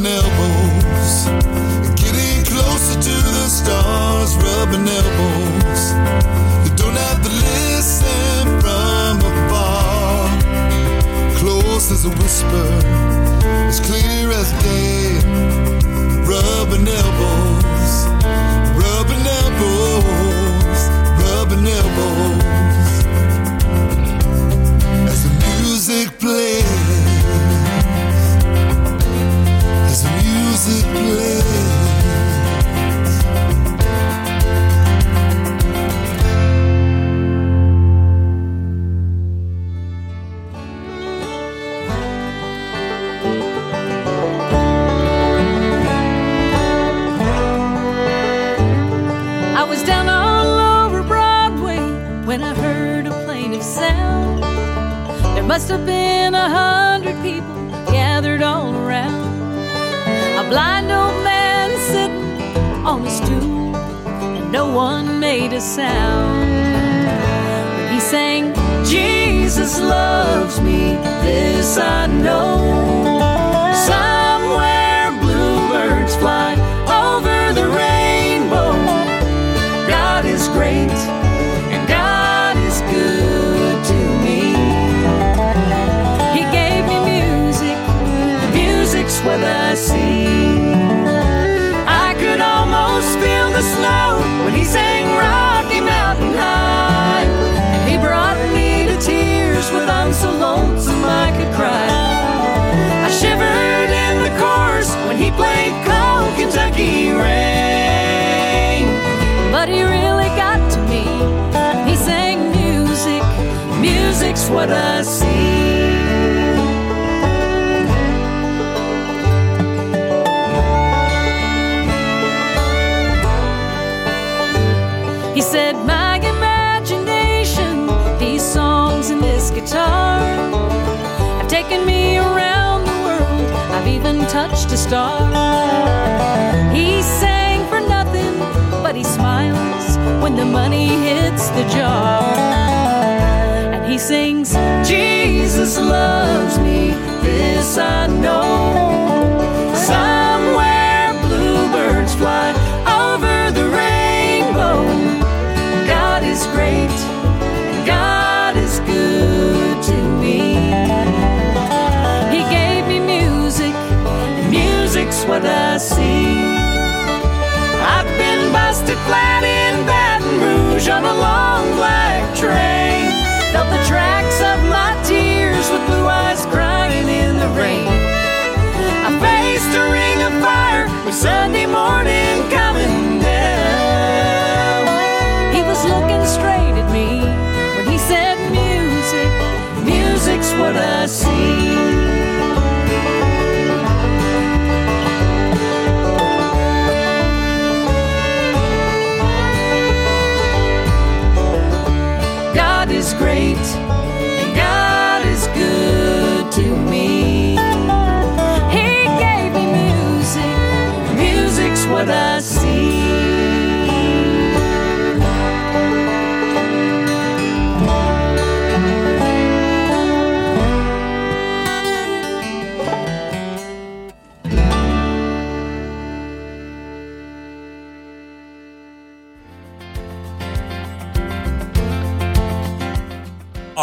rubbing elbows, getting closer to the stars, rubbing elbows. You don't have to listen from afar. Close as a whisper, as clear as day. Rubbing elbows, this what I see. He said, My imagination, these songs and this guitar have taken me around the world. I've even touched a star. He sang for nothing, but he smiles when the money hits the jar. Sings, Jesus loves me, this I know. Somewhere bluebirds fly over the rainbow. God is great, God is good to me. He gave me music, and music's what I see. I've been busted flat in Baton Rouge on a long black train. Felt the tracks of my tears with blue eyes crying in the rain. I faced a ring of fire with Sunday morning coming down. He was looking straight at me when he said, Music, music's what I see.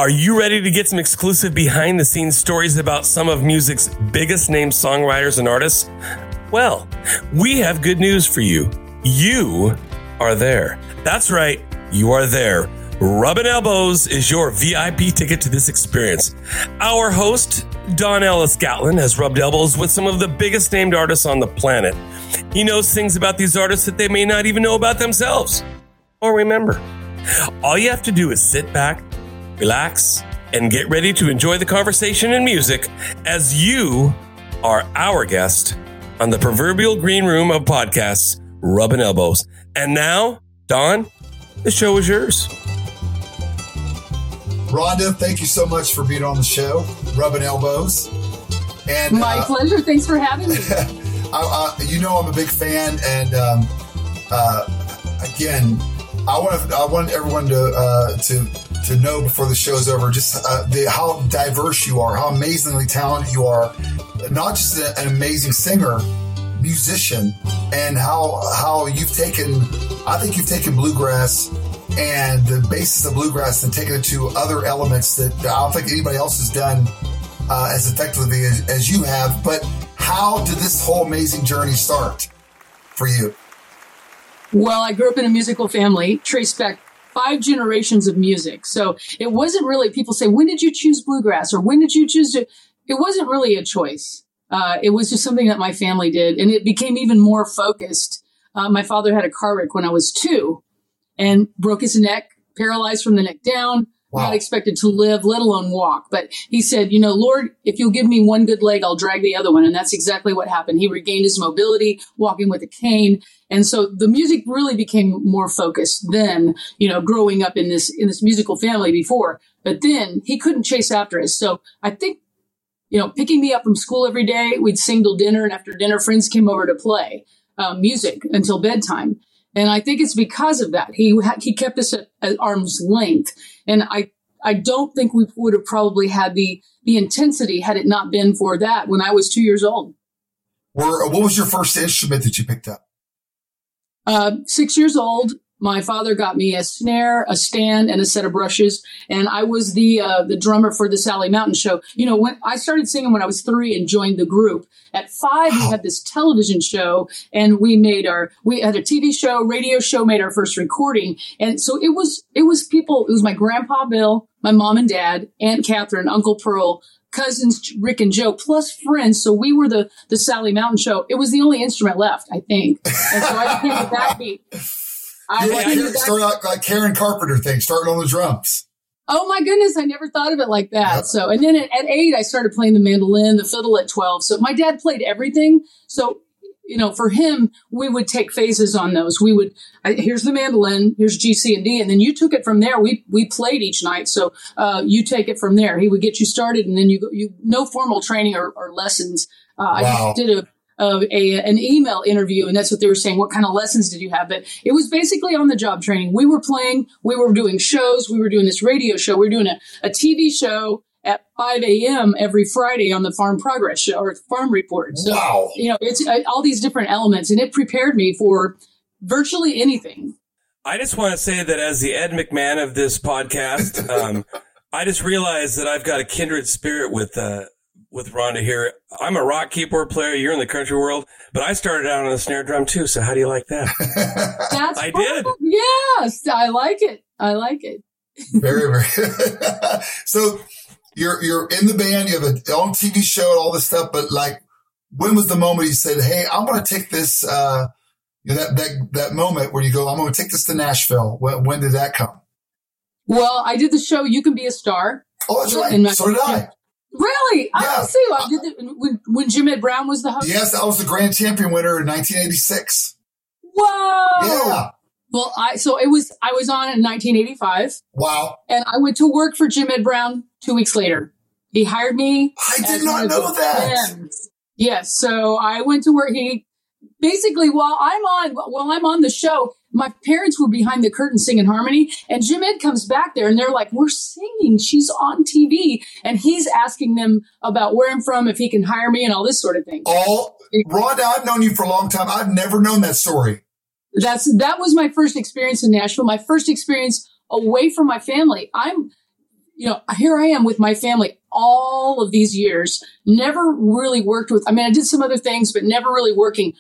Are you ready to get some exclusive behind the scenes stories about some of music's biggest name songwriters and artists? Well, we have good news for you. You are there. That's right, you are there. Rubbing Elbows is your VIP ticket to this experience. Our host, Don Ellis Gatlin, has rubbed elbows with some of the biggest named artists on the planet. He knows things about these artists that they may not even know about themselves or remember. All you have to do is sit back, relax, and get ready to enjoy the conversation and music as you are our guest on the proverbial green room of podcasts, Rubbing Elbows. And now, Don, the show is yours. Rhonda, thank you so much for being on the show, rubbing elbows. And My uh, pleasure. Thanks for having me. I, I, you know I'm a big fan, and um, uh, again, I want to, I want everyone to uh, to to know before the show's over just uh, the, how diverse you are, how amazingly talented you are. Not just a, an amazing singer, musician, and how how you've taken. I think you've taken bluegrass and the basis of bluegrass and taken it to other elements that I don't think anybody else has done uh, as effectively as, as you have. But how did this whole amazing journey start for you? Well, I grew up in a musical family, traced back five generations of music. So it wasn't really, people say, when did you choose bluegrass or when did you choose to, it wasn't really a choice. Uh, it was just something that my family did. And it became even more focused. Uh, my father had a car wreck when I was two and broke his neck, paralyzed from the neck down. Wow. Not expected to live, let alone walk. But he said, you know, Lord, if you'll give me one good leg, I'll drag the other one. And that's exactly what happened. He regained his mobility, walking with a cane. And so the music really became more focused than, you know, growing up in this, in this musical family before. But then he couldn't chase after us. So I think, you know, picking me up from school every day, we'd sing till dinner. And after dinner, friends came over to play um, music until bedtime. And I think it's because of that. He, he kept us at, at arm's length. And I, I don't think we would have probably had the, the intensity had it not been for that when I was two years old. Or what was your first instrument that you picked up? Uh, six years old my father got me a snare, a stand, and a set of brushes, and I was the uh, the drummer for the Sally Mountain Show. You know, when I started singing when I was three and joined the group. At five, we had this television show, and we made our we had a TV show, radio show, made our first recording, and so it was it was people. It was my grandpa Bill, my mom and dad, Aunt Catherine, Uncle Pearl, cousins Rick and Joe, plus friends. So we were the the Sally Mountain Show. It was the only instrument left, I think, and so I became the backbeat. I like Karen, start out like Karen Carpenter thing, starting on the drums. Oh my goodness, I never thought of it like that. Yep. So, and then at, at, eight, I started playing the mandolin, the fiddle at 12. So my dad played everything. So, you know, for him, we would take phases on those. We would, I, here's the mandolin, here's G, C, and D. And then you took it from there. We, we played each night. So, uh, you take it from there. He would get you started and then you go, you, no formal training or, or lessons. Uh, wow. I did a, of a an email interview, and that's what they were saying. What kind of lessons did you have? But it was basically on the job training. We were playing, we were doing shows, we were doing this radio show, we were doing a, a TV show at 5 a.m. every Friday on the Farm Progress Show or Farm Report. So, wow. you know, it's uh, all these different elements, and it prepared me for virtually anything. I just want to say that as the Ed McMahon of this podcast, um, I just realized that I've got a kindred spirit with uh, with Rhonda here. I'm a rock keyboard player. You're in the country world, but I started out on the snare drum too. So how do you like that? That's I did. Yes, I like it. I like it. very, very. so you're you're in the band. You have a own TV show and all this stuff. But like, when was the moment you said, "Hey, I'm going to take this"? Uh, you know, that that that moment where you go, "I'm going to take this to Nashville." When, when did that come? Well, I did the show "You Can Be a Star." Oh, that's right. So did I. Really? I yeah. see. Did it when, when Jim Ed Brown was the host. Yes, I was the grand champion winner in 1986. Whoa! Yeah. Well, I so it was I was on in 1985. Wow! And I went to work for Jim Ed Brown two weeks later. He hired me. I did not know that. Yes, so I went to work. He basically while I'm on while I'm on the show, my parents were behind the curtain singing harmony and Jim Ed comes back there and they're like, we're singing. She's on TV. And he's asking them about where I'm from, if he can hire me and all this sort of thing. All Rhonda, I've known you for a long time. I've never known that story. That's, that was my first experience in Nashville. My first experience away from my family. I'm, you know, here I am with my family all of these years, never really worked with, I mean, I did some other things, but never really working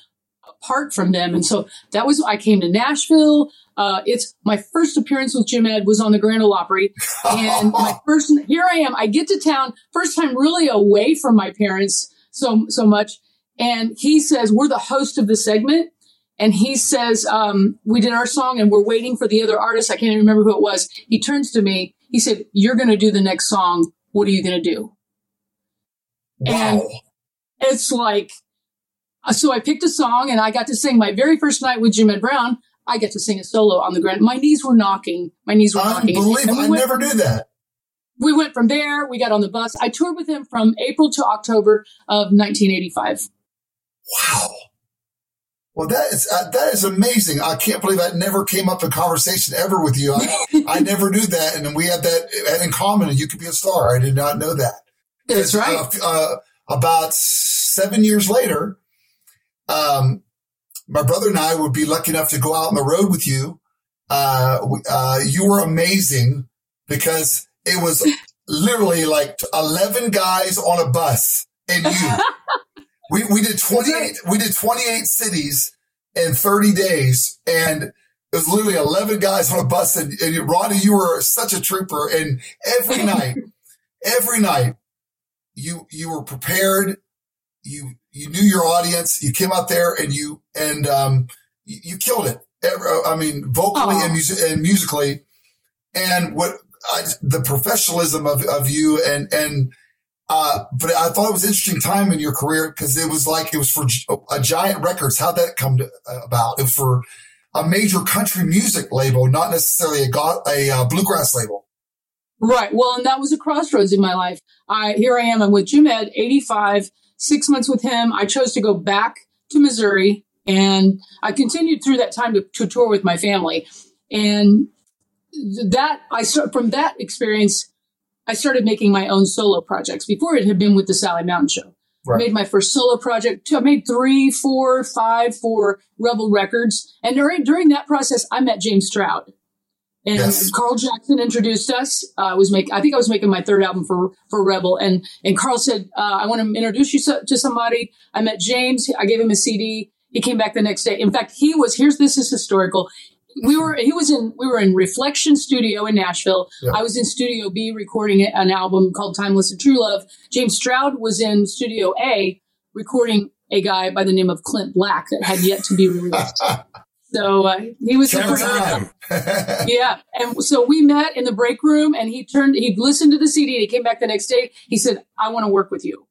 apart from them. And so that was, I came to Nashville. Uh, it's my first appearance with Jim Ed was on the Grand Ole Opry. And my first, here I am. I get to town, first time really away from my parents so, so much. And he says, we're the host of the segment. And he says, um, we did our song and we're waiting for the other artist. I can't even remember who it was. He turns to me. He said, you're going to do the next song. What are you going to do? Wow. And it's like, so I picked a song and I got to sing my very first night with Jim Ed Brown. I get to sing a solo on the grand. My knees were knocking. My knees were knocking. Unbelievable. I never knew that. We went from there. We got on the bus. I toured with him from April to October of 1985. Wow. Well, that is uh, that is amazing. I can't believe that never came up in conversation ever with you. I, I never knew that, and we had that in common. And you could be a star. I did not know that. That's right. Uh, uh, about seven years later, um, my brother and I would be lucky enough to go out on the road with you. Uh, uh, you were amazing because it was literally like 11 guys on a bus and you. we, we did 28, we did 28 cities in 30 days and it was literally 11 guys on a bus and, and Ronnie, you were such a trooper and every night, every night you, you were prepared. You, you knew your audience. You came out there and you, and, um, you, you killed it. I mean, vocally and, mus- and musically. And what I, the professionalism of, of you and, and, uh, but I thought it was an interesting time in your career because it was like it was for a giant records. How'd that come to, uh, about? It was for a major country music label, not necessarily a, go- a uh, bluegrass label. Right. Well, and that was a crossroads in my life. I here I am. I'm with Jim Ed, 85, six months with him. I chose to go back to Missouri, and I continued through that time to, to tour with my family. And that I start from that experience, I started making my own solo projects. Before it had been with the Sally Mountain Show. Right. I made my first solo project. I made three, four, five for Rebel Records. And during during that process, I met James Stroud. And yes. Carl Jackson introduced us. Uh, I was make I think I was making my third album for for Rebel, and and Carl said, uh, "I want to introduce you to somebody." I met James. I gave him a CD. He came back the next day. In fact, he was here's this is historical we were he was in we were in Reflection Studio in Nashville. Yeah. I was in Studio B recording an album called Timeless and True Love. James Stroud was in Studio A recording a guy by the name of Clint Black that had yet to be released. so uh, he was the first yeah, and so we met in the break room, and he turned he listened to the CD. And he came back the next day. He said, "I want to work with you."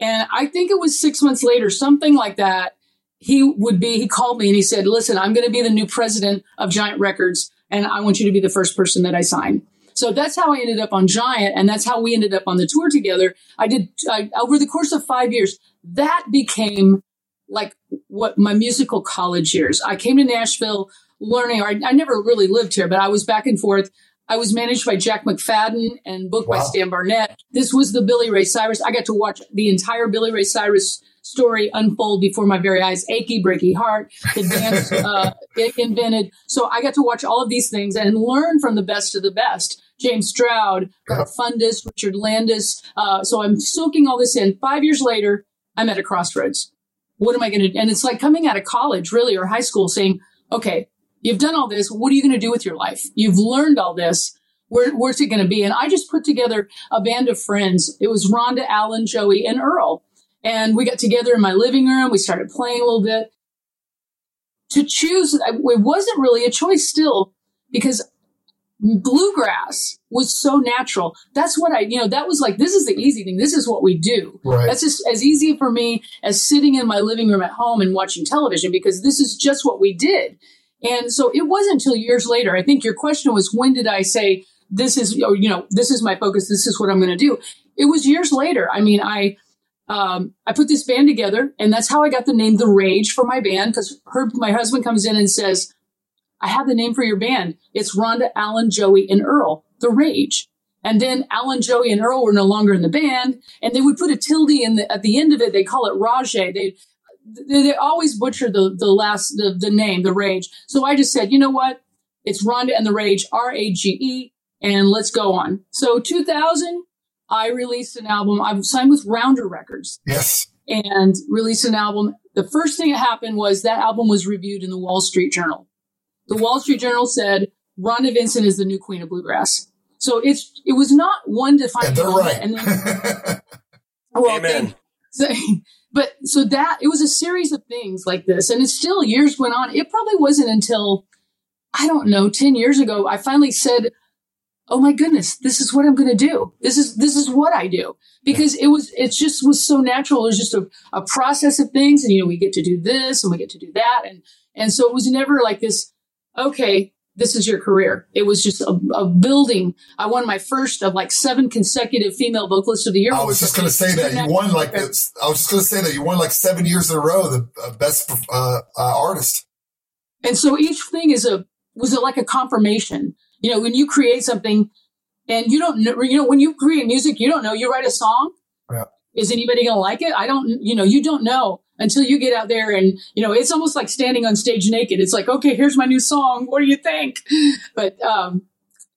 And I think it was six months later, something like that he would be, he called me and he said, listen, I'm going to be the new president of Giant Records and I want you to be the first person that I sign. So that's how I ended up on Giant and that's how we ended up on the tour together. I did, I, over the course of five years, that became like what my musical college years. I came to Nashville learning, I, I never really lived here, but I was back and forth. I was managed by Jack McFadden and booked wow. by Stan Barnett. This was the Billy Ray Cyrus. I got to watch the entire Billy Ray Cyrus story unfold before my very eyes. Achy Breaky Heart, the dance uh, invented. So I got to watch all of these things and learn from the best of the best. James Stroud, Garth Fundis, Richard Landis. Uh, so I'm soaking all this in. Five years later, I'm at a crossroads. What am I going to do? And it's like coming out of college, really, or high school saying, okay, you've done all this. What are you going to do with your life? You've learned all this. Where, where's it going to be? And I just put together a band of friends. It was Rhonda, Alan, Joey, and Earl. And we got together in my living room. We started playing a little bit. To choose, it wasn't really a choice still because bluegrass was so natural. That's what I, you know, that was like, this is the easy thing. This is what we do. Right. That's just as easy for me as sitting in my living room at home and watching television because this is just what we did. And so it wasn't until years later. I think your question was, when did I say, this is, you know, this is my focus. This is what I'm going to do. It was years later. I mean, I, um, I put this band together, and that's how I got the name The Rage for my band. Because her my husband comes in and says, "I have the name for your band. It's Rhonda, Alan, Joey, and Earl, The Rage." And then Alan, Joey, and Earl were no longer in the band, and they would put a tilde in the, at the end of it. They call it Rage. They they, they always butcher the the last the, the name, The Rage. So I just said, you know what? It's Rhonda and the Rage, R A G E, and let's go on. So 2000, I released an album. I'm signed with Rounder Records. Yes. And released an album. The first thing that happened was that album was reviewed in the Wall Street Journal. The Wall Street Journal said Rhonda Vincent is the new queen of bluegrass. So it's it was not one to find. And they're right. And then, well, Amen. so, but so that it was a series of things like this, and it's still years went on. It probably wasn't until I don't know ten years ago I finally said oh my goodness, this is what I'm going to do. This is, this is what I do because it was, it just was so natural. It was just a, a process of things. And, you know, we get to do this and we get to do that. And, and so it was never like this, okay, this is your career. It was just a, a building. I won my first of like seven consecutive female vocalists of the year. I was just going to say that you won like. I was just going to say that you won like seven years in a row, the uh, best uh, uh, artist. And so each thing is a was it like a confirmation. You know, when you create something, and you don't know, you know, when you create music, you don't know. You write a song. Yeah. Is anybody going to like it? I don't. You know, you don't know until you get out there and you know it's almost like standing on stage naked. It's like okay here's my new song. What do you think? But um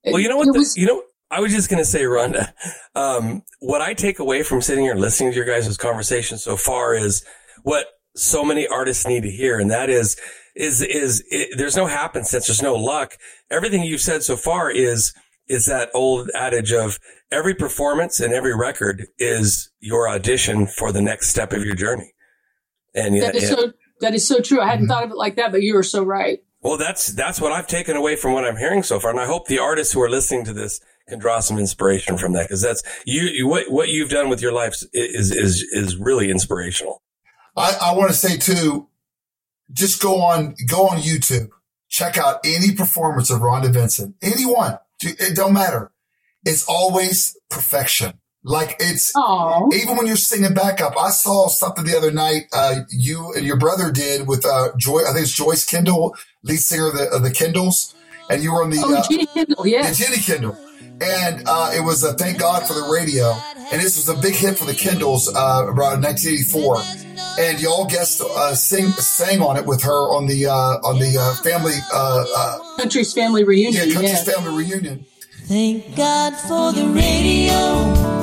well you know what the, was, you know i was just going to say rhonda um what i take away from sitting here listening to your guys' conversation so far is what so many artists need to hear and that is is is it, there's no happenstance there's no luck. Everything you've said so far is is that old adage of every performance and every record is your audition for the next step of your journey and that is so that is so true. I hadn't mm-hmm. thought of it like that, but you are so right. Well, that's that's what I've taken away from what I'm hearing so far, and I hope the artists who are listening to this can draw some inspiration from that because that's you, you, what what you've done with your life is is is really inspirational. I, I want to say too, just go on go on YouTube, check out any performance of Rhonda Vincent, anyone. It don't matter. It's always perfection. Like it's Aww. even when you're singing backup. I saw something the other night. Uh, you and your brother did with uh, Joy. I think it's Joyce Kendall, lead singer of the, of the Kendalls, and you were on the oh, uh, Jeannie Kendall, yeah, Jeannie Kendall, and uh, it was a Thank God for the Radio, and this was a big hit for the Kendalls uh, around 1984, and y'all guest uh, sing sang on it with her on the uh, on the uh, family uh, uh, Country's Family Reunion. Yeah, Country's yeah. Family Reunion. Thank God for the radio.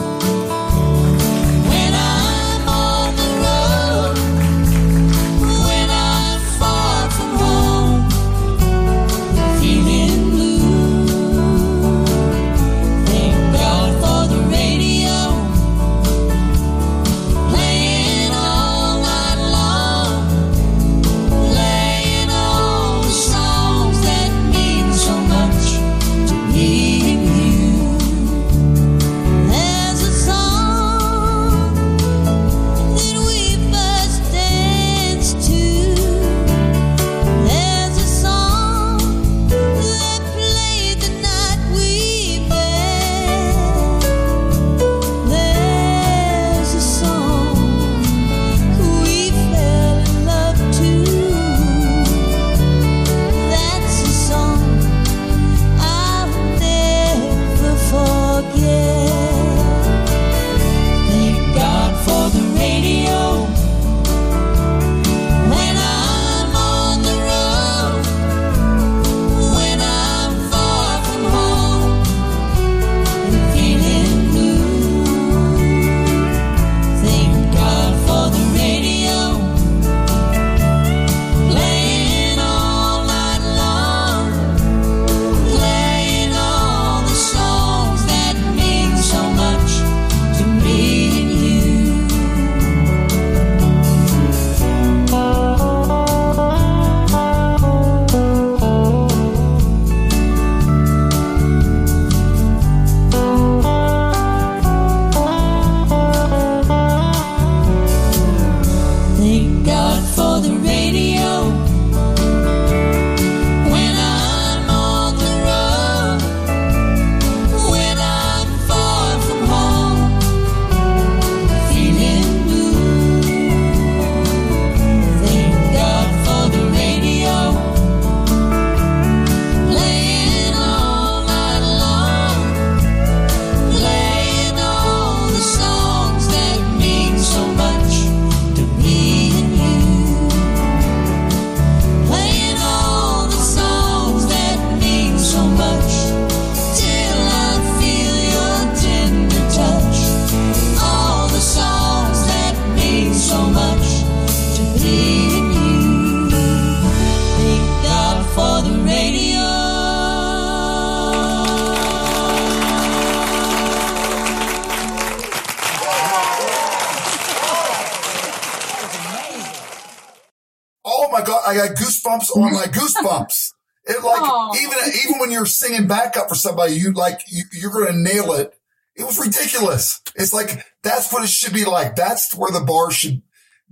Somebody, you like you, you're going to nail it. It was ridiculous. It's like that's what it should be like. That's where the bar should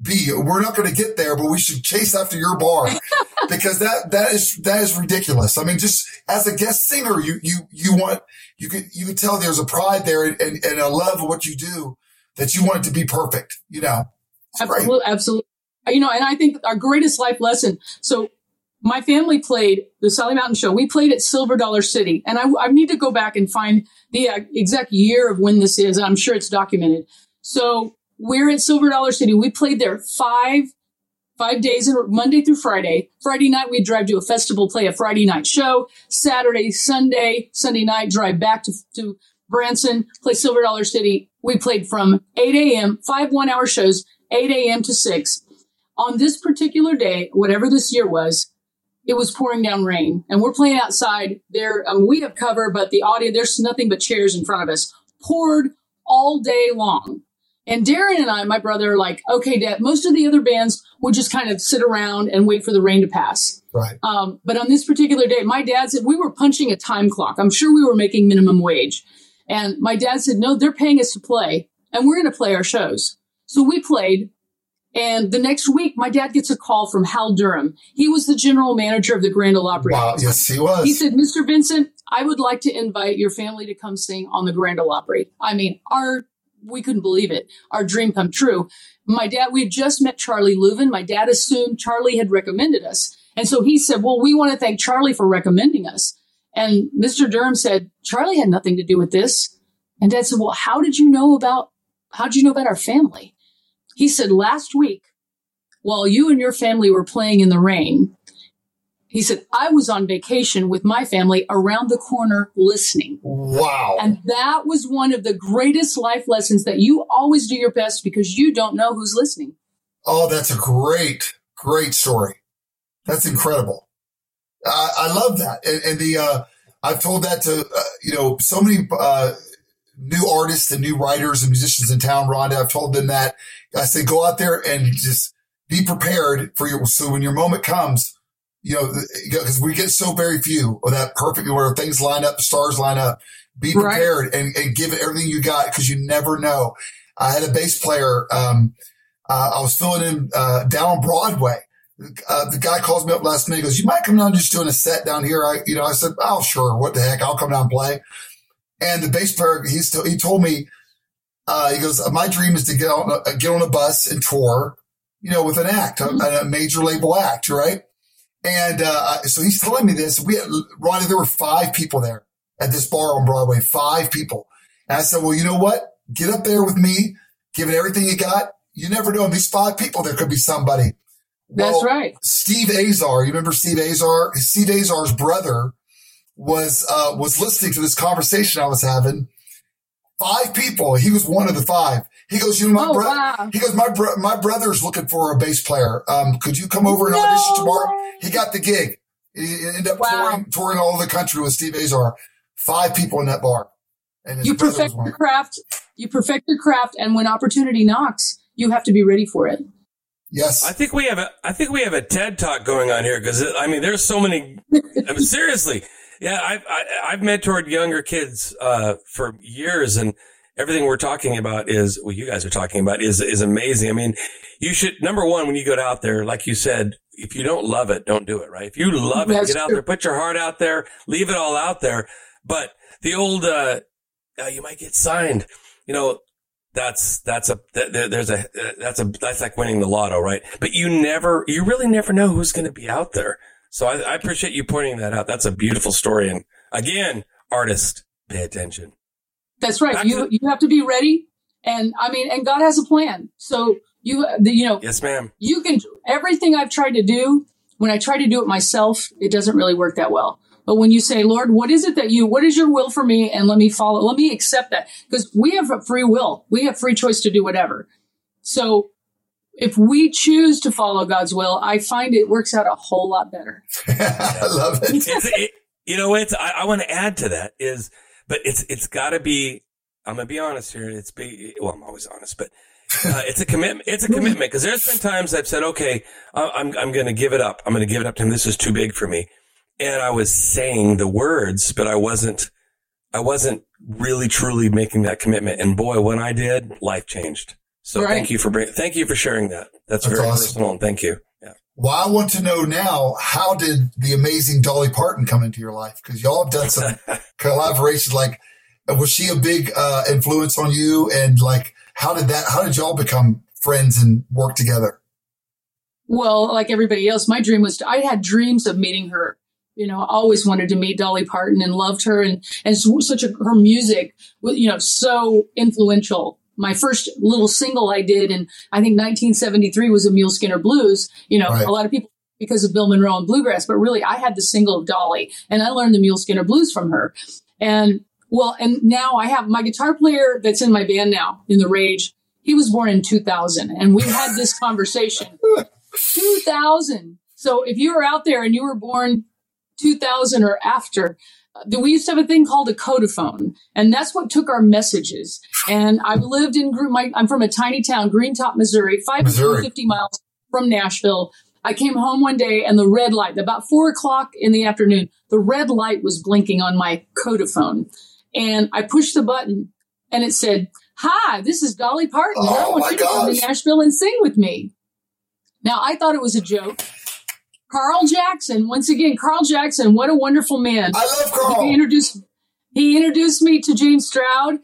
be. We're not going to get there, but we should chase after your bar because that, that is, that is ridiculous. I mean, just as a guest singer, you, you, you want, you could, you could tell there's a pride there and, and, and a love of what you do that you want it to be perfect, you know? Absolutely, absolutely. You know, and I think our greatest life lesson. So my family played the Sally Mountain Show. We played at Silver Dollar City, and I, I need to go back and find the uh, exact year of when this is. I'm sure it's documented. So we're at Silver Dollar City. We played there five five days Monday through Friday. Friday night we'd drive to a festival, play a Friday night show. Saturday, Sunday, Sunday night drive back to to Branson, play Silver Dollar City. We played from 8 a.m. five one hour shows, 8 a.m. to six. On this particular day, whatever this year was, it was pouring down rain and we're playing outside there. Um, we have cover, but the audience, there's nothing but chairs in front of us poured all day long. And Darren and I, my brother, are like, okay, dad, most of the other bands would just kind of sit around and wait for the rain to pass. Right. Um, but on this particular day, my dad said we were punching a time clock. I'm sure we were making minimum wage. And my dad said, no, they're paying us to play and we're going to play our shows. So we played. And the next week, my dad gets a call from Hal Durham. He was the general manager of the Grand Ole Opry. Wow. Yes, he was. He said, Mr. Vincent, I would like to invite your family to come sing on the Grand Ole Opry. I mean, our, we couldn't believe it. Our dream come true. My dad, we had just met Charlie Louvin. My dad assumed Charlie had recommended us. And so he said, well, we want to thank Charlie for recommending us. And Mr. Durham said, Charlie had nothing to do with this. And dad said, well, how did you know about, how did you know about our family? He said, last week, while you and your family were playing in the rain, he said, I was on vacation with my family around the corner listening. wow. And that was one of the greatest life lessons that you always do your best because you don't know who's listening. Oh, that's a great, great story. That's incredible. I, I love that. And, and the, uh, I've told that to, uh, you know, so many, uh, new artists and new writers and musicians in town, Rhonda. I've told them that I say, go out there and just be prepared for your, so when your moment comes, you know, because we get so very few of that perfect where things line up, stars line up. Be Right. prepared and, and give it everything you got because you never know. I had a bass player. Um, uh, I was filling in uh, down Broadway. Uh, the guy calls me up last minute. He goes, "You might come down just doing a set down here." I, you know, I said, "Oh, sure. What the heck? I'll come down and play." And the bass player, he's still, he told me, uh, he goes, "My dream is to get on a, get on a bus and tour, you know, with an act, a, a major label act, right?" And uh, so he's telling me this. We had, Ronnie, there were five people there at this bar on Broadway, five people. And I said, well, you know what? Get up there with me, give it everything you got. You never know. In these five people, there could be somebody. That's right. Steve Azar, you remember Steve Azar? Steve Azar's brother was, uh, was listening to this conversation I was having. Five people. He was one of the five. He goes, you know, my Oh, brother, wow. he goes, my bro- my brother's looking for a bass player. Um, could you come over and No audition tomorrow? way. He got the gig. He he ended up Wow. touring, touring all over the country with Steve Azar. Five people in that bar. And You perfect your craft. You perfect your craft. And when opportunity knocks, you have to be ready for it. Yes. I think we have a I think we have a TED talk going on here because I mean there's so many. I mean, seriously, yeah, I've I, I've mentored younger kids uh, for years, and everything we're talking about is what you guys are talking about is is amazing. I mean, you should number one when you go out there, like you said, if you don't love it, don't do it. Right? If you love it, That's get out true. there, put your heart out there, leave it all out there. But the old, uh, uh, you might get signed. You know, that's that's a th- th- there's a that's a that's like winning the lotto, right? But you never, you really never know who's going to be out there. So I, I appreciate you pointing that out. That's a beautiful story. And again, artist, pay attention. That's right. Back You you have to be ready. And I mean, and God has a plan. So you you know Yes, ma'am. you can do everything I've tried to do. When I try to do it myself, it doesn't really work that well. But when you say, Lord, what is it that you, what is your will for me? And let me follow, let me accept that. Because we have a free will. We have free choice to do whatever. So if we choose to follow God's will, I find it works out a whole lot better. I love it. It's, it, you know, it's, I, I want to add to that is, but it's, it's gotta be, I'm going to be honest here. It's be, well, I'm always honest, but uh, it's a commitment. It's a commitment because there's been times I've said, okay, I- I'm, I'm going to give it up. I'm going to give it up to him. This is too big for me. And I was saying the words, but I wasn't, I wasn't really truly making that commitment. And boy, when I did, life changed. So Right. thank you for bring, thank you for sharing that. That's, That's very awesome. personal, and thank you. Yeah. Well, I want to know now, how did the amazing Dolly Parton come into your life? Because y'all have done some collaborations. Like, was she a big uh, influence on you? And like, how did that? How did y'all become friends and work together? Well, like everybody else, my dream was to, I had dreams of meeting her. You know, I always wanted to meet Dolly Parton and loved her and, and such a, her music, wa- you know, so influential. My first little single I did in, I think 1973 was a Mule Skinner Blues. You know, Right. a lot of people because of Bill Monroe and Bluegrass, but really I had the single of Dolly and I learned the Mule Skinner Blues from her. And well, and now I have my guitar player that's in my band now in the Rage. He was born in 2000 and we had this conversation 2000. So if you were out there and you were born 2000 or after, we used to have a thing called a Code-A-Phone, and that's what took our messages. And I've lived in, my, I'm from a tiny town, Greentop, Missouri, Missouri. 550 miles from Nashville. I came home one day and the red light, about four o'clock in the afternoon, the red light was blinking on my Code-A-Phone. And I pushed the button and it said, Hi, this is Dolly Parton. I Oh, want you to come to Nashville and sing with me. Now, I thought it was a joke. Carl Jackson, once again, Carl Jackson, what a wonderful man. I love Carl. He introduced he introduced me to James Stroud.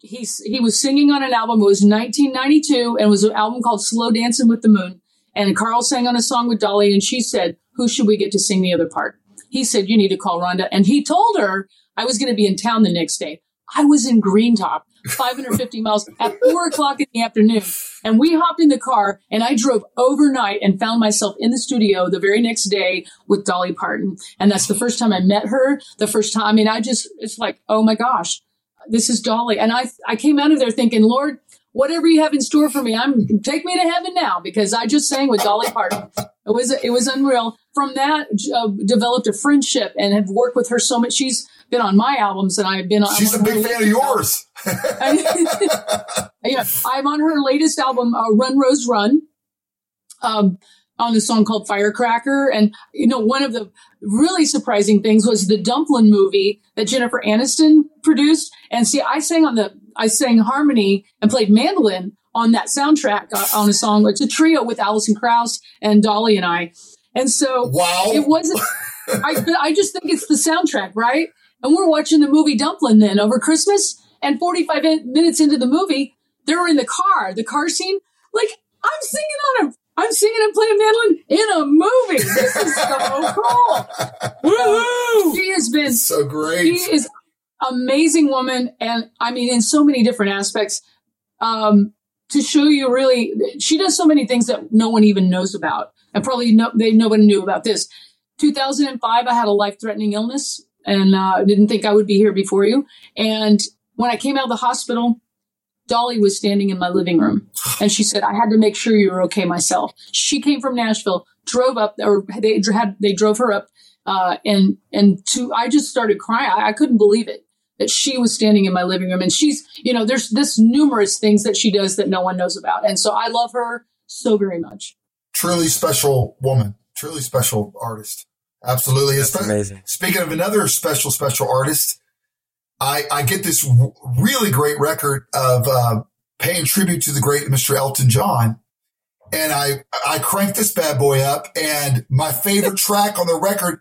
He's he was singing on an album. It was 1992, and it was an album called "Slow Dancing with the Moon." And Carl sang on a song with Dolly, and she said, "Who should we get to sing the other part?" He said, "You need to call Rhonda." And he told her I was going to be in town the next day. I was in Greentop, 550 miles at four o'clock in the afternoon. And we hopped in the car and I drove overnight and found myself in the studio the very next day with Dolly Parton. And that's the first time I met her. The first time, I mean, I just, it's like, oh my gosh, this is Dolly. And I, I came out of there thinking, Lord, whatever you have in store for me, I'm take me to heaven now because I just sang with Dolly Parton. It was, it was unreal. From that, uh, developed a friendship and have worked with her so much. She's been on my albums and I've been on. She's a big fan of yours. yeah, I'm on her latest album, uh, Run Rose Run, um, on a song called Firecracker. And, you know, one of the really surprising things was the Dumplin movie that Jennifer Aniston produced. And see, I sang on the, I sang harmony and played mandolin on that soundtrack uh, on a song. It's a trio with Alison Krauss and Dolly and I. And so Wow. it wasn't, I, I just think it's the soundtrack, right? And we're watching the movie Dumplin' then over Christmas. And 45 in- minutes into the movie, they were in the car, the car scene. Like, I'm singing on a, I'm singing and playing mandolin in a movie. This is so cool. Woohoo! She has been so great. she is amazing woman and i mean in so many different aspects um to show you really she does so many things that no one even knows about and probably no they nobody knew about this 2005 i had a life-threatening illness and uh, didn't think i would be here before you and when i came out of the hospital dolly was standing in my living room and she said i had to make sure you were okay myself she came from nashville drove up or they had they drove her up uh, and and to I just started crying. I, I couldn't believe it that she was standing in my living room, and she's you know there's this numerous things that she does that no one knows about, and so I love her so very much. Truly special woman. Truly special artist. Absolutely. That's Espe- amazing. Speaking of another special, special artist, I, I get this w- really great record of uh, paying tribute to the great Mr. Elton John. And I, I cranked this bad boy up and my favorite track on the record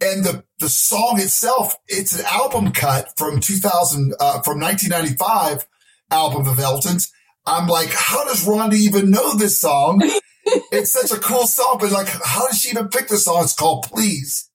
and the, the song itself, it's an album cut from 2000, uh, from 1995 album of Elton's. I'm like, how does Rhonda even know this song? it's such a cool song, but like, how did she even pick this song? It's called Please.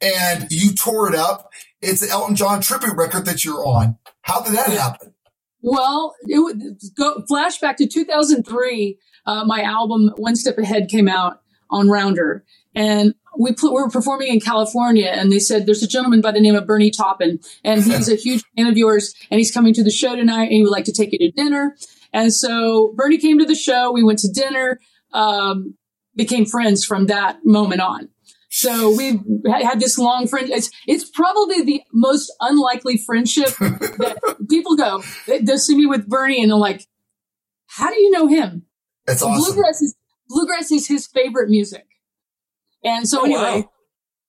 And you tore it up. It's an Elton John tribute record that you're on. How did that happen? Well, it would go flashback to 2003. Uh, my album One Step Ahead came out on Rounder, and we, pl- we were performing in California, and they said there's a gentleman by the name of Bernie Taupin, and he's a huge fan of yours, and he's coming to the show tonight, and he would like to take you to dinner. And so Bernie came to the show. We went to dinner, um, became friends from that moment on. So we've had this long friend. It's it's probably the most unlikely friendship that people go. They, they'll see me with Bernie and they're like, "How do you know him?" It's awesome. Bluegrass is bluegrass is his favorite music. And so Oh, anyway, wow.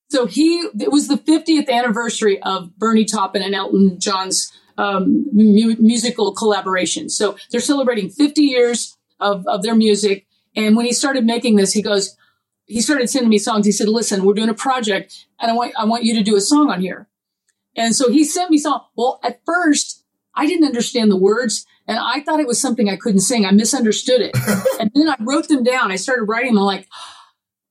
so he it was the 50th anniversary of Bernie Taupin and Elton John's um, mu- musical collaboration. So they're celebrating 50 years of, of their music. And when he started making this, he goes, he started sending me songs. He said, listen, we're doing a project and I want, I want you to do a song on here. And so he sent me song. Well, at first I didn't understand the words and I thought it was something I couldn't sing. I misunderstood it. and then I wrote them down. I started writing them. I'm like,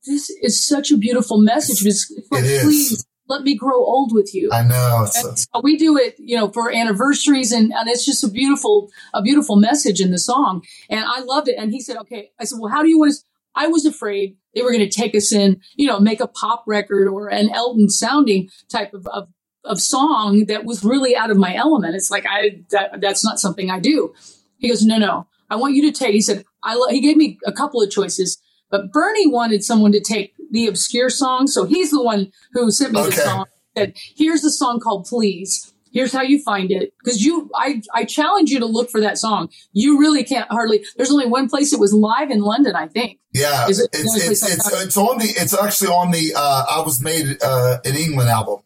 this is such a beautiful message. It's, It is. please let me grow old with you. I know. So we do it, you know, for anniversaries and, and it's just a beautiful, a beautiful message in the song. And I loved it. And he said, okay, I said, well, how do you want us? I was afraid they were going to take us in, you know, make a pop record or an Elton sounding type of, of, of song that was really out of my element. It's like, I, that, that's not something I do. He goes, no, no, I want you to take, he said, I, he gave me a couple of choices, but Bernie wanted someone to take the obscure song. So he's the one who sent me the song said, here's a song called Please. Here's how you find it. Cause you, I, I challenge you to look for that song. You really can't hardly, there's only one place it was live in London, I think. yeah, Is it it's it's it's, it's on the it's actually on the uh, I was made uh, in England album.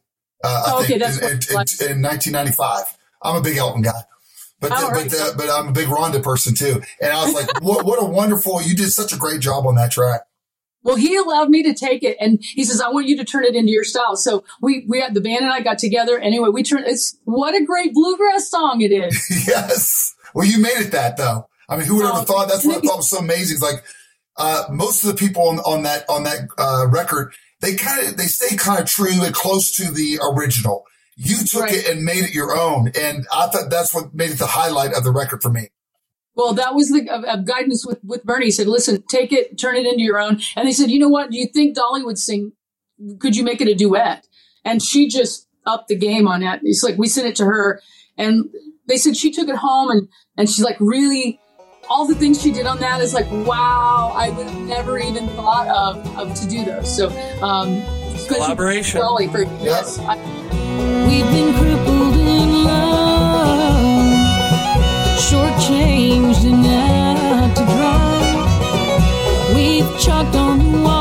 Uh, Oh, okay, that's in, in, in, in 1995. I'm a big Elton guy. But, Oh, the, right. but, the, but I'm a big Rhonda person too. And I was like, what, what a wonderful, you did such a great job on that track. Well, he allowed me to take it and he says, I want you to turn it into your style. So we, we had the band and I got together. Anyway, we turned, it's what a great bluegrass song it is. yes. Well, you made it that though. I mean, who would ever Oh, thought? That's what I thought was so amazing. It's like, uh, most of the people on, on that, on that, uh, record, they kind of, they stay kind of true and close to the original. You took Right. it and made it your own. And I thought that's what made it the highlight of the record for me. Well, that was the of, of guidance with, with Bernie. He said, listen, take it, turn it into your own. And they said, you know what? Do you think Dolly would sing? Could you make it a duet? And she just upped the game on that. It's like we sent it to her and they said she took it home and, and she's like really all the things she did on that is like, wow, I would have never even thought of, of to do those. So, um, Collaboration. Dolly for, yes. I, We've been shortchanged and out to dry. We've chalked on walls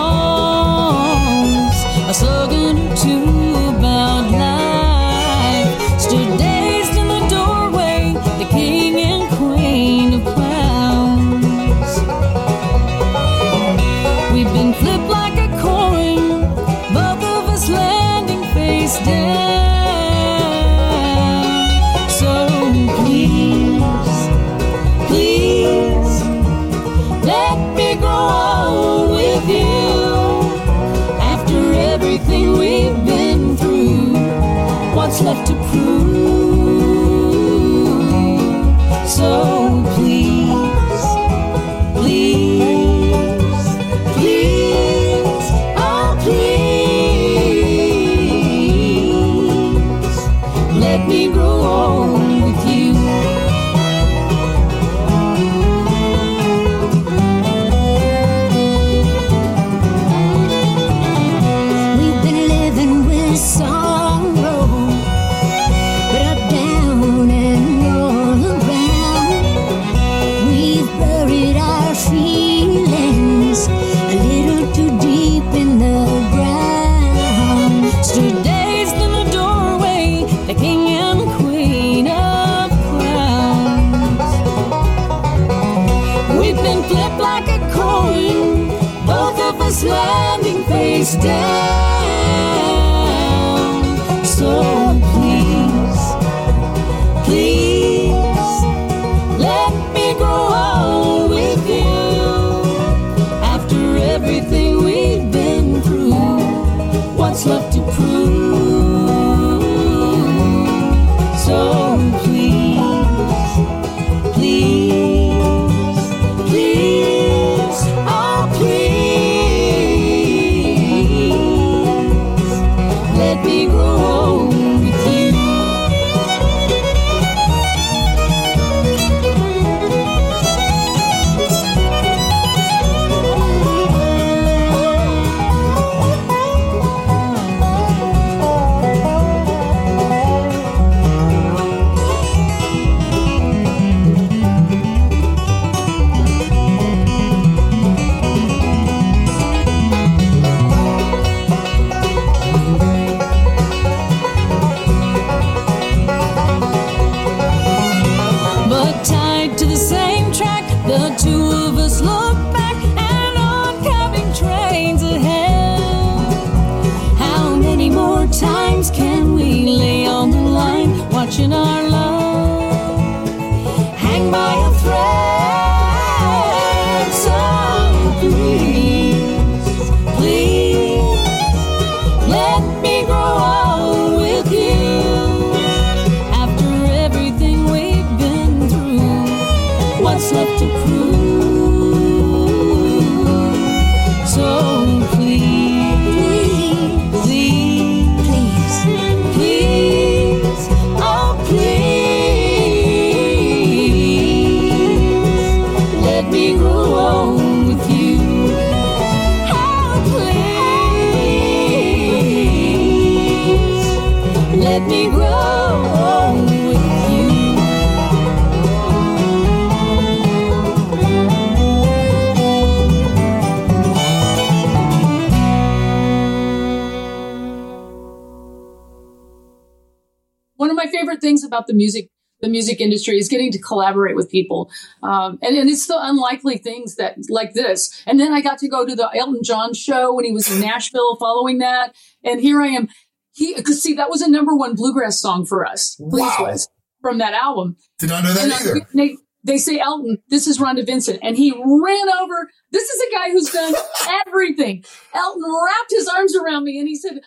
one of my favorite things about the music the music industry is getting to collaborate with people um, and, and it's the unlikely things that like this and then i got to go to the elton john show when he was in nashville following that and here i am he because see that was a number one bluegrass song for us please Wow. was from that album Did not know that and uh, either. they, they say Elton, this is Rhonda Vincent, and he ran over. This is a guy who's done everything. Elton wrapped his arms around me and he said,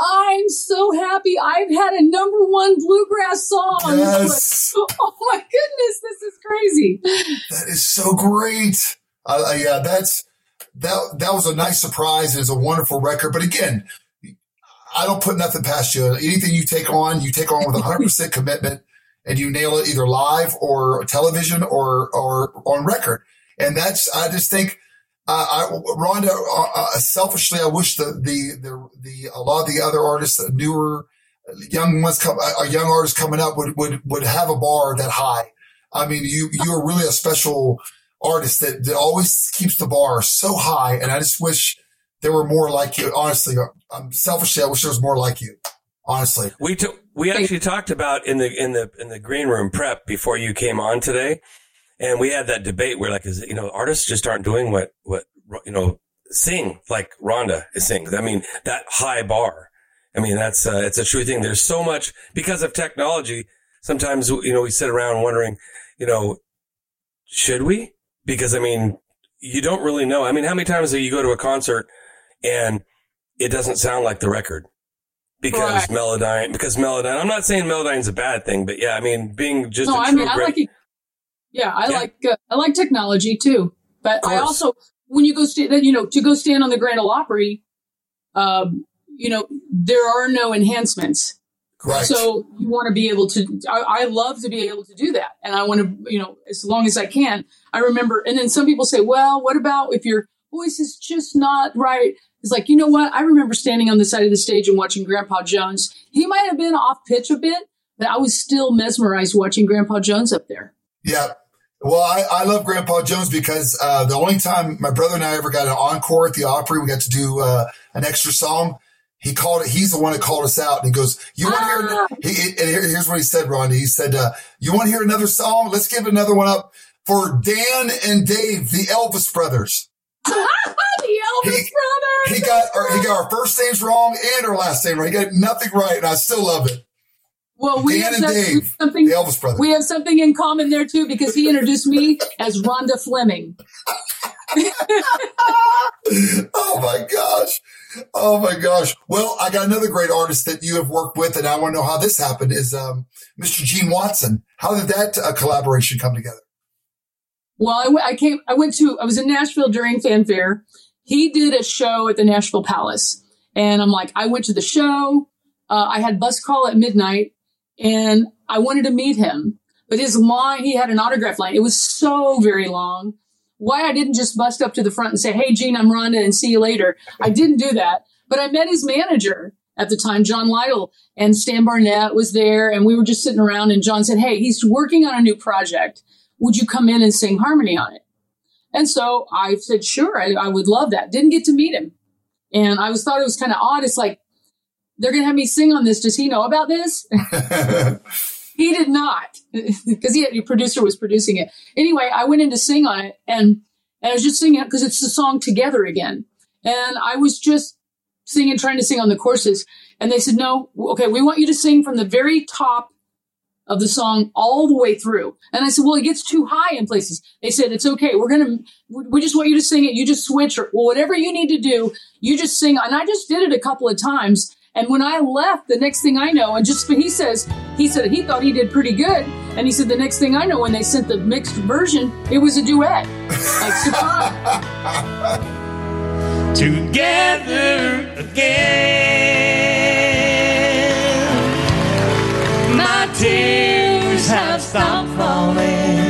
"I'm so happy. I've had a number one bluegrass song." Yes. Oh my goodness, this is crazy. That is so great. Uh, uh, yeah, that's that. That was a nice surprise. It's a wonderful record. But again, I don't put nothing past you. Anything you take on, you take on with 100 percent commitment, and you nail it either live or television or or on record. And that's I just think. Uh, I, Rhonda, uh, uh, selfishly, I wish the, the, the, the, a lot of the other artists, the newer, young ones come, uh, young artist coming up would, would, would have a bar that high. I mean, you, you're really a special artist that, that always keeps the bar so high. And I just wish there were more like you. Honestly, I'm selfishly, I wish there was more like you. Honestly. We t- we actually talked about in the in the in the green room prep before you came on today, and we had that debate where like is it, you know artists just aren't doing what what you know sing like Rhonda is sings. I mean that high bar. I mean that's uh, it's a true thing. There's so much because of technology. Sometimes you know we sit around wondering, you know, should we? Because I mean you don't really know. I mean how many times do you go to a concert and it doesn't sound like the record? because Right. Melodyne, because Melodyne, I'm not saying Melodyne's a bad thing, but yeah, I mean, being just no, a I true mean, I like it. Yeah, I Yeah. like uh, I like technology too. But I also, when you go, sta- you know, to go stand on the Grand Ole Opry, um, you know, there are no enhancements. Right. So you want to be able to. I, I love to be able to do that, and I want to, you know, as long as I can. I remember, and then some people say, "Well, what about if your voice is just not right?" It's like, you know what? I remember standing on the side of the stage and watching Grandpa Jones. He might have been off pitch a bit, but I was still mesmerized watching Grandpa Jones up there. Yeah. Well, I, I love Grandpa Jones because uh, the only time my brother and I ever got an encore at the Opry, we got to do uh, an extra song. He called it. He's the one that called us out, and he goes, "You want to Ah. hear?" He, and here's what he said, Ronnie. He said, uh, "You want to hear another song? Let's give another one up for Dan and Dave, the Elvis brothers." the Elvis He- brothers. He got our, he got our first names wrong and our last name right. He got nothing right, and I still love it. Well, we Dan have and Dave, something. the Elvis. We have something in common there too because he introduced me as Rhonda Fleming. oh my gosh. Oh my gosh. Well, I got another great artist that you have worked with, and I want to know how this happened. Is um, Mr. Gene Watson? How did that uh, collaboration come together? Well, I, w- I came. I went to. I was in Nashville during Fanfare. He did a show at the Nashville Palace, and I'm like, I went to the show. Uh, I had bus call at midnight, and I wanted to meet him, but his line. He had an autograph line. It was so very long. Why I didn't just bust up to the front and say, "Hey, Gene, I'm Rhonda, and see you later." I didn't do that, but I met his manager at the time, John Lytle, and Stan Barnett was there, and we were just sitting around. And John said, "Hey, he's working on a new project." would you come in and sing harmony on it? And so I said, sure, I, I would love that. Didn't get to meet him. And I was thought it was kind of odd. It's like, they're going to have me sing on this. Does he know about this? he did not because he had, the producer was producing it. Anyway, I went in to sing on it and, and I was just singing it because it's the song together again. And I was just singing, trying to sing on the courses. And they said, no, okay, we want you to sing from the very top of the song all the way through. And I said, well, it gets too high in places. They said, it's okay. We're going to, we just want you to sing it. You just switch or well, whatever you need to do, you just sing. And I just did it a couple of times. And when I left, the next thing I know, and just, he says, he said he thought he did pretty good. And he said, the next thing I know, when they sent the mixed version, it was a duet. Like, surprise. together again. My tears have stopped falling.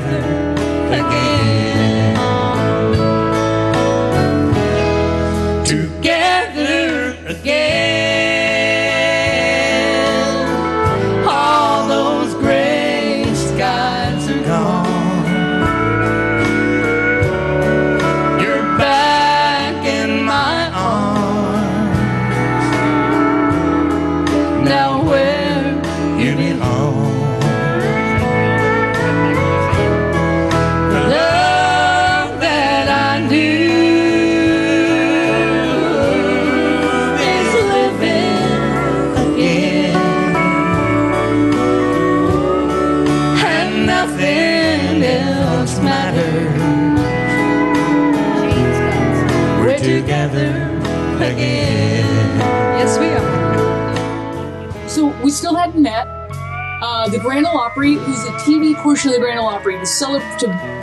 Together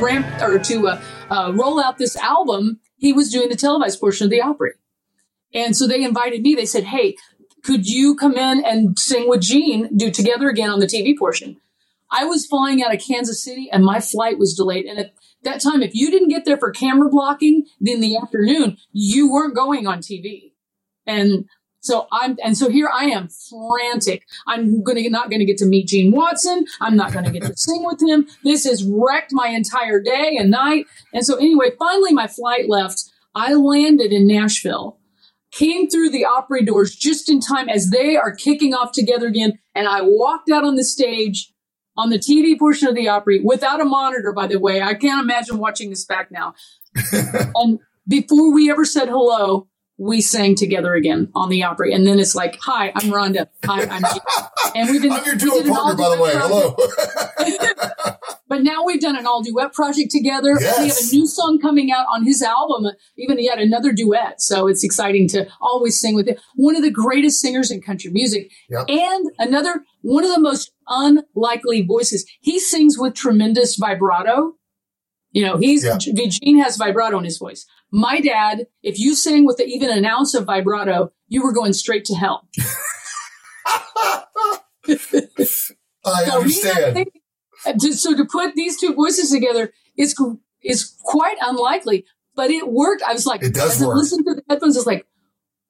ramp or to uh, uh, roll out this album, he was doing the televised portion of the Opry, and so they invited me. They said, "Hey, could you come in and sing with Gene, do together again on the TV portion?" I was flying out of Kansas City, and my flight was delayed. And at that time, if you didn't get there for camera blocking in the afternoon, you weren't going on TV. And so I'm, and so here I am frantic. I'm going to not going to get to meet Gene Watson. I'm not going to get to sing with him. This has wrecked my entire day and night. And so anyway, finally my flight left. I landed in Nashville, came through the Opry doors just in time as they are kicking off together again. And I walked out on the stage on the TV portion of the Opry without a monitor, by the way. I can't imagine watching this back now. and before we ever said hello, we sang together again on the Opry. And then it's like, hi, I'm Rhonda. Hi, I'm Gene. And we've been, I'm your duo did partner, by the way. project. Hello. But now we've done an all duet project together. We have a new song coming out on his album, even yet another duet. So it's exciting to always sing with him. One of the greatest singers in country music. Yep. And another, one of the most unlikely voices. He sings with tremendous vibrato. You know, he's, Yeah. Gene has vibrato in his voice. My dad, if you sang with even an ounce of vibrato, you were going straight to hell. I So understand. have- to- so to put these two voices together is is quite unlikely, but it worked. I was like, It does as I work. listened to the headphones, it's like,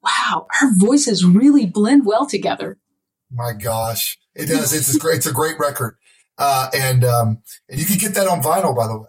wow, our voices really blend well together. My gosh, it does. It's a great. It's a great record, uh, and um, and you can get that on vinyl, by the way,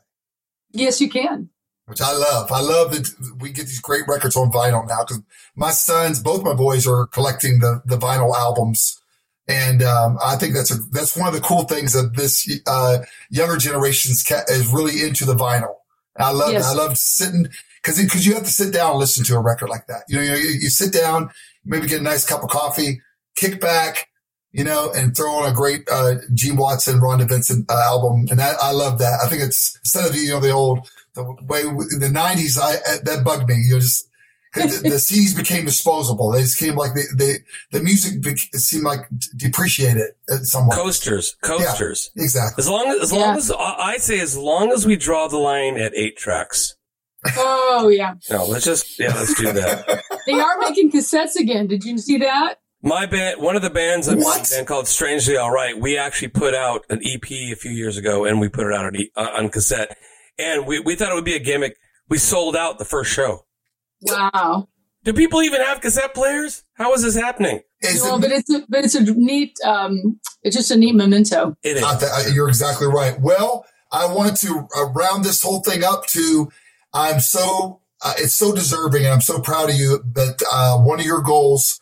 Yes, you can. Which I love. I love that we get these great records on vinyl now because my sons, both my boys, are collecting the the vinyl albums, and um, I think that's a that's one of the cool things that this uh, younger generation's ca- is really into the vinyl. I love Yes. I love sitting because because you have to sit down and listen to a record like that. You know, you, you sit down, maybe get a nice cup of coffee, kick back, you know, and throw on a great uh, Gene Watson, Rhonda Vincent uh, album, and that, I love that. I think it's instead of you know the old the way in the '90s, I uh, that bugged me. You know, just 'cause the, the CDs became disposable. They just came like the the, the music bec it seemed like depreciated somewhat. Coasters, coasters. Exactly. As long as, as Yeah. long as I I say, as long as we draw the line at eight tracks. Oh yeah, No, let's just yeah, let's do that. they are making cassettes again. Did you see that? My band, one of the bands, I'm in, What? a band called Strangely All Right. We actually put out an EP a few years ago, and we put it out on, e- uh, on cassette. And we, we thought it would be a gimmick. We sold out the first show. Wow. Do people even have cassette players? How is this happening? Is No, it- but it's a, but it's a neat. Um, it's just a neat memento. It is. I th- I- you're exactly right. Well, I wanted to uh, round this whole thing up to I'm so uh, it's so deserving, and I'm so proud of you that uh, one of your goals,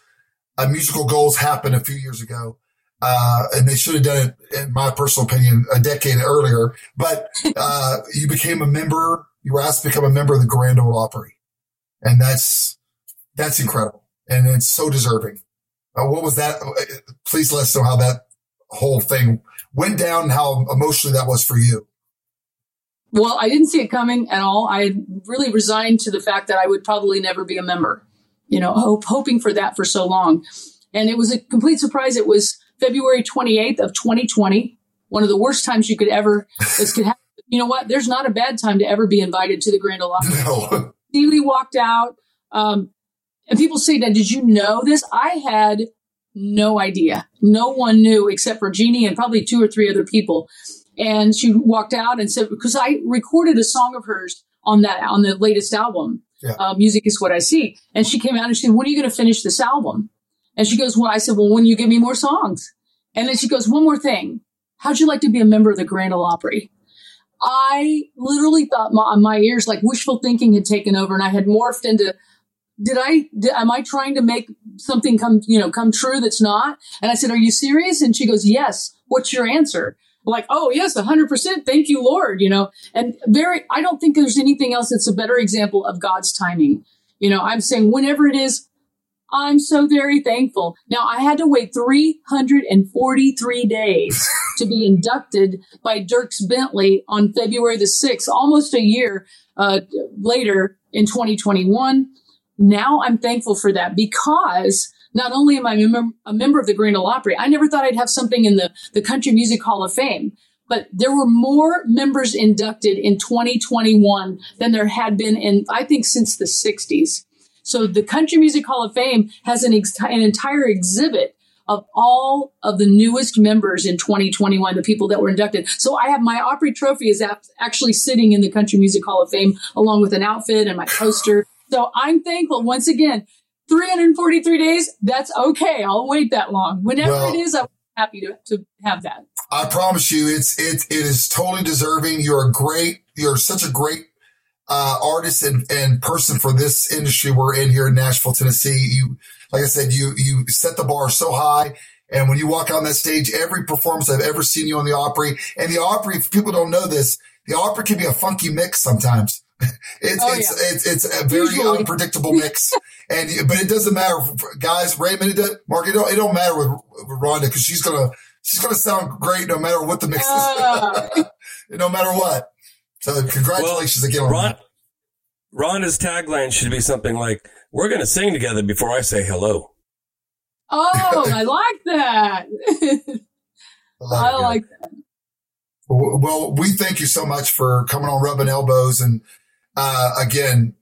uh, musical goals, happened a few years ago, uh, and they should have done it, in my personal opinion, a decade earlier. But uh, you became a member. You were asked to become a member of the Grand Ole Opry, and that's that's incredible, and it's so deserving. Uh, what was that? Uh, Please let us know how that whole thing went down and how emotionally that was for you. Well, I didn't see it coming at all. I had really resigned to the fact that I would probably never be a member, you know, hope, hoping for that for so long. And it was a complete surprise. It was February 28th of 2020, one of the worst times you could ever, this could happen. You know what? There's not a bad time to ever be invited to the Grand Ole Opry. No. Walked out. Um, and people say that, did you know this? I had no idea. No one knew except for Jeannie and probably two or three other people. And she walked out and said, because I recorded a song of hers on that, on the latest album. Yeah. Uh, Music is what I see. And she came out and she said, when are you going to finish this album? And she goes, well, I said, well, when you give me more songs. And then she goes, one more thing. How'd you like to be a member of the Grand Ole Opry? I literally thought my, my ears, like wishful thinking had taken over and I had morphed into, did I, did, am I trying to make something come, you know, come true that's not? And I said, are you serious? And she goes, yes. What's your answer? Like, oh, yes, 100%. Thank you, Lord, you know, and very, I don't think there's anything else that's a better example of God's timing. You know, I'm saying whenever it is, I'm so very thankful. Now, I had to wait 343 days to be inducted by Dierks Bentley on February the 6th, almost a year uh, later in 2021. Now I'm thankful for that because not only am I a mem- a member of the Grand Ole Opry, I never thought I'd have something in the, the Country Music Hall of Fame. But there were more members inducted in 2021 than there had been in, I think, since the 60s. So the Country Music Hall of Fame has an, ex- an entire exhibit of all of the newest members in 2021, the people that were inducted. So I have my Opry trophy is actually sitting in the Country Music Hall of Fame along with an outfit and my poster. So I'm thankful once again. 343 days, that's okay. I'll wait that long. Whenever Well- it is, I'm happy to, to have that. I promise you, it's it it is totally deserving. You're a great, you're such a great uh, artist and, and person for this industry we're in here in Nashville, Tennessee. You, like I said, you you set the bar so high. And when you walk on that stage, every performance I've ever seen you on the Opry, and the Opry, if people don't know this, the Opry can be a funky mix sometimes. It's Oh, it's, it's it's a very Usually. unpredictable mix, and but it doesn't matter, guys. Raymond, it does, Mark, it don't, it don't matter with, with Rhonda because she's gonna she's gonna sound great no matter what the mix Ah. is, no matter what. So congratulations again on Ron, that. Rhonda's tagline should be something like, "We're going to sing together before I say hello." Oh, I like that. love I like that. Well, well, we thank you so much for coming on Rubb'n Elbows. And uh, again,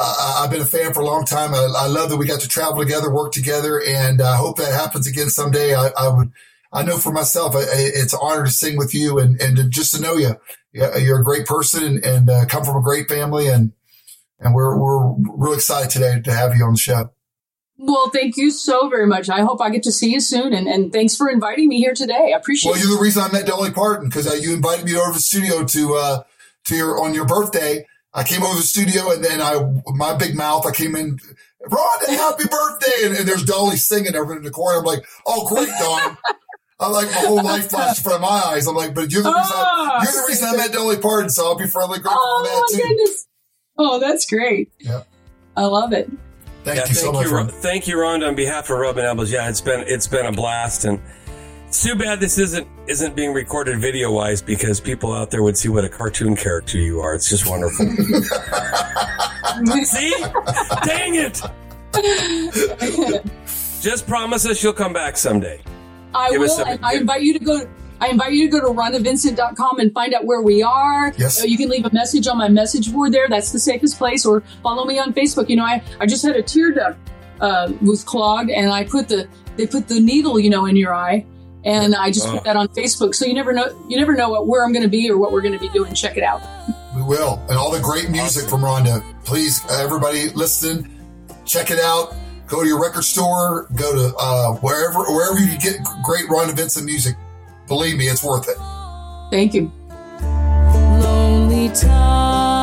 uh, I've been a fan for a long time. I, I love that we got to travel together, work together, and I hope that happens again someday. I, I would, I know for myself, I, I- it's an honor to sing with you and, and to, just to know you. Yeah, You're a great person and, and uh, come from a great family. And, and we're, we're real excited today to have you on the show. Well, thank you so very much. I hope I get to see you soon. And, and thanks for inviting me here today. I appreciate Well, it. you're the reason I met Dolly Parton because uh, you invited me over to the studio to uh, to your on your birthday. I came over to the studio and then I my big mouth. I came in, Rhonda, happy birthday, and, and there's Dolly singing over in the corner. I'm like, oh great, Don. I like my whole life flashed in front of my eyes. I'm like, but you're the reason I, Ah. you're the reason I met Dolly Parton, so I'll be forever grateful Oh, for my that too. goodness. Oh, that's great. Yeah. I love it. Thank yeah, you so thank much. you, Ro- Rhonda. thank you, Rhonda, on behalf of Rubb'n Elbows. Yeah, it's been it's been a blast, and it's too bad this isn't isn't being recorded video wise because people out there would see what a cartoon character you are. It's just wonderful. see, dang it! Just promise us you'll come back someday. I Give will. something And I invite you to go. I invite you to go to rhondavincent.com and find out where we are. Yes. Uh, you can leave a message on my message board there. That's the safest place. Or follow me on Facebook. You know, I, I just had a tear duct uh, was clogged, and I put the they put the needle, you know, in your eye, and I just Oh. put that on Facebook. So you never know you never know what, where I'm going to be or what we're going to be doing. Check it out. We will. And all the great music from Rhonda. Please, everybody listen, check it out. Go to your record store, go to uh, wherever wherever you get great Rhonda Vincent music. Believe me, it's worth it. Thank you. lonely time. Time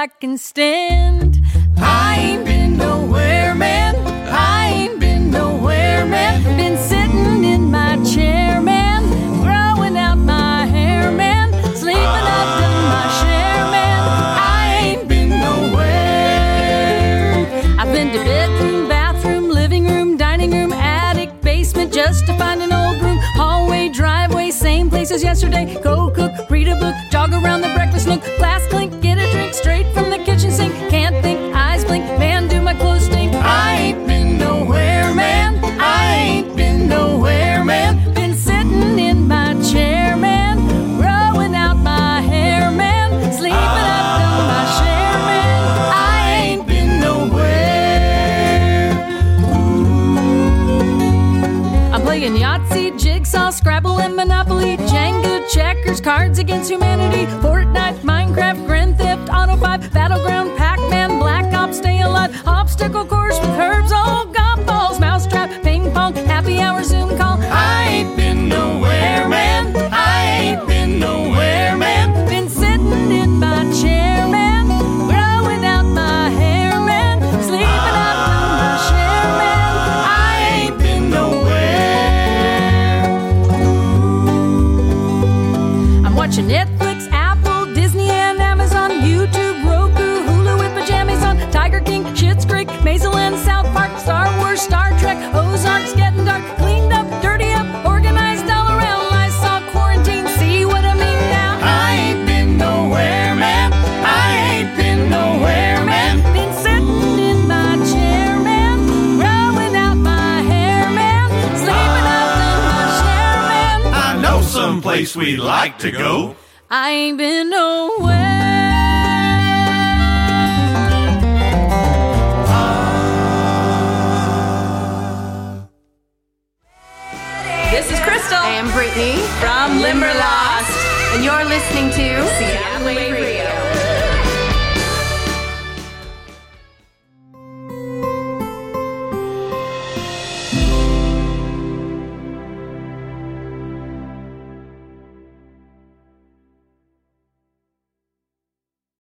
I can stand. Cards Against Humanity. place we'd like to go. I ain't been nowhere. This is Crystal. I am Brittany from Limberlost. And you're listening to Seattle